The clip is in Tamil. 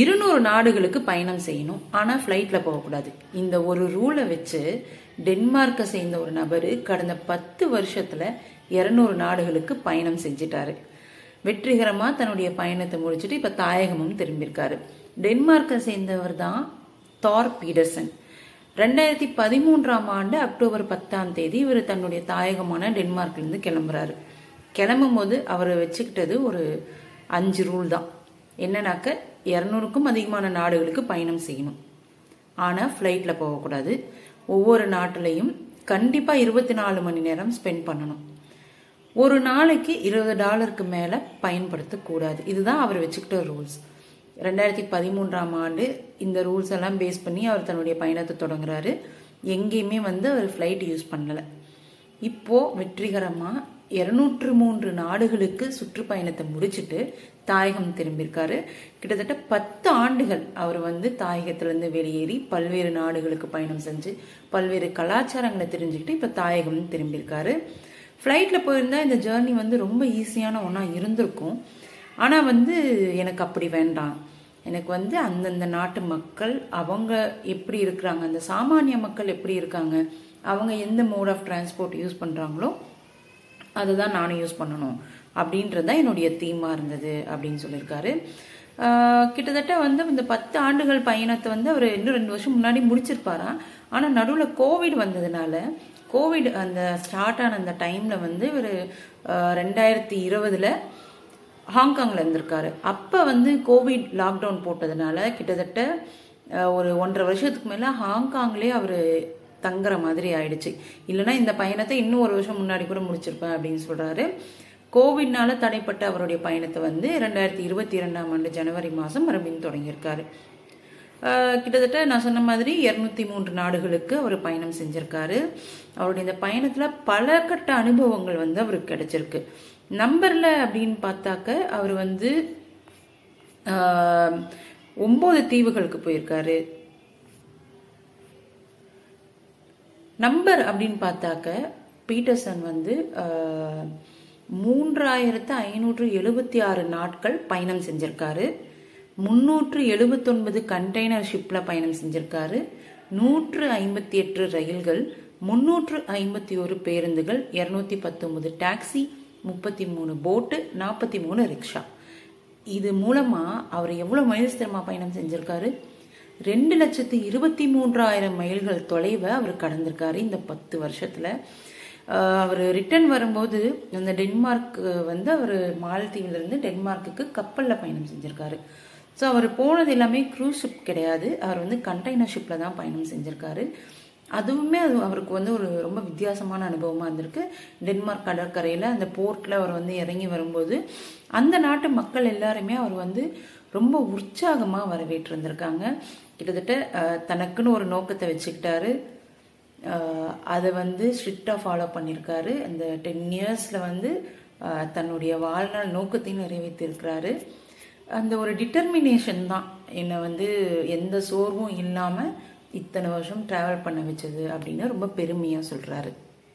இருநூறு நாடுகளுக்கு பயணம் செய்யணும். ஆனால் ஃப்ளைட்டில் போகக்கூடாது. இந்த ஒரு ரூலை வச்சு டென்மார்க்கை சேர்ந்த ஒரு நபர் கடந்த பத்து வருஷத்தில் இரநூறு நாடுகளுக்கு பயணம் செஞ்சிட்டாரு. வெற்றிகரமாக தன்னுடைய பயணத்தை முடிச்சுட்டு இப்போ தாயகமும் திரும்பியிருக்காரு. டென்மார்க்கை சேர்ந்தவர் தான் தார் பீடர்சன் ரெண்டாயிரத்தி பதிமூன்றாம் ஆண்டு அக்டோபர் பத்தாம் தேதி இவர் தன்னுடைய தாயகமான டென்மார்க்லேருந்து கிளம்புறாரு. கிளம்பும் போது அவரை வச்சுக்கிட்டது ஒரு அஞ்சு ரூல் தான். என்னன்னாக்க இரநூறுக்கும் அதிகமான நாடுகளுக்கு பயணம் செய்யணும். ஆனால் ஃப்ளைட்டில் போகக்கூடாது. ஒவ்வொரு நாட்டிலையும் கண்டிப்பாக இருபத்தி நாலு மணி நேரம் ஸ்பெண்ட் பண்ணணும். ஒரு நாளைக்கு இருபது டாலருக்கு மேலே பயன்படுத்தக்கூடாது இதுதான் அவர் வச்சுக்கிட்ட ரூல்ஸ் ரெண்டாயிரத்தி பதிமூன்றாம் ஆண்டு இந்த ரூல்ஸ் எல்லாம் பேஸ் பண்ணி அவர் தன்னுடைய பயணத்தை தொடங்குறாரு. எங்கேயுமே வந்து அவர் ஃப்ளைட் யூஸ் பண்ணலை. இப்போது வெற்றிகரமாக இருநூற்று மூன்று நாடுகளுக்கு சுற்றுப்பயணத்தை முடிச்சுட்டு தாயகம் திரும்பியிருக்காரு. கிட்டத்தட்ட பத்து ஆண்டுகள் அவர் வந்து தாயகத்திலிருந்து வெளியேறி பல்வேறு நாடுகளுக்கு பயணம் செஞ்சு பல்வேறு கலாச்சாரங்களை தெரிஞ்சுக்கிட்டு இப்போ தாயகம் திரும்பியிருக்காரு. ஃப்ளைட்டில் போயிருந்தா இந்த ஜேர்னி வந்து ரொம்ப ஈஸியான ஒன்றா இருந்திருக்கும். ஆனால் வந்து எனக்கு அப்படி வேண்டாம். எனக்கு வந்து அந்தந்த நாட்டு மக்கள் அவங்க எப்படி இருக்கிறாங்க அந்த சாமானிய மக்கள் எப்படி இருக்காங்க அவங்க எந்த மோட் ஆஃப் டிரான்ஸ்போர்ட் யூஸ் பண்ணுறாங்களோ அதுதான் நானும் யூஸ் பண்ணணும். அப்படின்றது தான் என்னுடைய தீமாக இருந்தது அப்படின்னு சொல்லியிருக்காரு. கிட்டத்தட்ட வந்து இந்த பத்து ஆண்டுகள் பயணத்தை வந்து அவர் இன்னும் ரெண்டு வருஷம் முன்னாடி முடிச்சிருப்பாராம். ஆனால் நடுவில் கோவிட் வந்ததுனால கோவிட் அந்த ஸ்டார்ட் ஆன அந்த டைமில் வந்து இவர் ரெண்டாயிரத்தி இருபதில் ஹாங்காங்கில் இருந்திருக்காரு. அப்போ வந்து கோவிட் லாக்டவுன் போட்டதுனால கிட்டத்தட்ட ஒரு ஒன்றரை வருஷத்துக்கு மேலே ஹாங்காங்லேயே அவர் தங்குற மாதிரி ஆயிடுச்சு. இல்லைன்னா இந்த பயணத்தை இன்னும் ஒரு வருஷம் முன்னாடி கூட முடிச்சிருப்பேன் அப்படின்னு சொல்றாரு. கோவிட்னால தடைப்பட்ட அவருடைய பயணத்தை வந்து ரெண்டாயிரத்தி இருபத்தி இரண்டாம் ஆண்டு ஜனவரி மாதம் மறுபடியும் தொடங்கியிருக்காரு. கிட்டத்தட்ட நான் சொன்ன மாதிரி இருநூத்தி மூன்று நாடுகளுக்கு அவர் பயணம் செஞ்சிருக்காரு. அவருடைய இந்த பயணத்துல பல கட்ட அனுபவங்கள் வந்து அவருக்கு கிடைச்சிருக்கு. நம்பர்ல அப்படின்னு பார்த்தாக்க அவர் வந்து ஒம்பது ஒன்பது தீவுகளுக்கு போயிருக்காரு. நம்பர் அப்படின்னு பார்த்தாக்க பீட்டர்சன் வந்து மூன்றாயிரத்து ஐநூற்று எழுபத்தி ஆறு நாட்கள் பயணம் செஞ்சிருக்காரு. முன்னூற்று எழுபத்தொன்பது கண்டெய்னர் ஷிப்பில் பயணம் செஞ்சிருக்காரு. நூற்று ஐம்பத்தி எட்டு ரயில்கள் முன்னூற்று ஐம்பத்தி ஒரு பேருந்துகள் இரநூத்தி பத்தொன்பது டாக்ஸி முப்பத்தி மூணு போட்டு நாற்பத்தி மூணு ரிக்ஷா இது மூலமாக அவர் எவ்வளோ மைல்ஸ் பயணம் செஞ்சிருக்காரு? ரெண்டு லட்சத்து இருபத்தி மூன்றாயிரம் மைல்கள் தொலைவை அவர் கடந்திருக்காரு இந்த பத்து வருஷத்தில். அவர் ரிட்டர்ன் வரும்போது அந்த டென்மார்க் வந்து அவர் மாலத்தீவிலிருந்து டென்மார்க்குக்கு கப்பலில் பயணம் செஞ்சிருக்காரு. ஸோ அவர் போனது எல்லாமே க்ரூஸ் ஷிப் கிடையாது. அவர் வந்து கண்டெய்னர் ஷிப்பில் தான் பயணம் செஞ்சிருக்காரு. அதுவுமே அது அவருக்கு வந்து ஒரு ரொம்ப வித்தியாசமான அனுபவமாக இருந்திருக்கு. டென்மார்க் கடற்கரையில் அந்த போர்ட்டில் அவர் வந்து இறங்கி வரும்போது அந்த நாட்டு மக்கள் எல்லாருமே அவர் வந்து ரொம்ப உற்சாகமாக வரவேற்றிருந்திருக்காங்க. கிட்டத்தட்ட தனக்குன்னு ஒரு நோக்கத்தை வச்சுக்கிட்டாரு. அதை வந்து ஸ்ட்ரிக்டாக ஃபாலோ பண்ணியிருக்காரு அந்த டென் இயர்ஸில் வந்து தன்னுடைய வாழ்நாள் நோக்கத்தையும் நிறைவேற்றிருக்கிறாரு. அந்த ஒரு டிட்டர்மினேஷன் தான். என்னை வந்து எந்த சோர்வும் இல்லாமல் இத்தனை வருஷம் ட்ராவல் பண்ண வச்சது அப்படின்னு ரொம்ப பெருமையாக சொல்கிறாரு